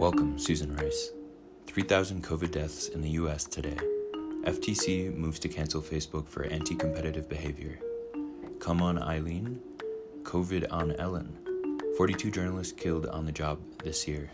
Welcome, Susan Rice. 3,000 COVID deaths in the US today. FTC moves to cancel Facebook for anti competitive behavior. Come on, Eileen. COVID on Ellen. 42 journalists killed on the job this year.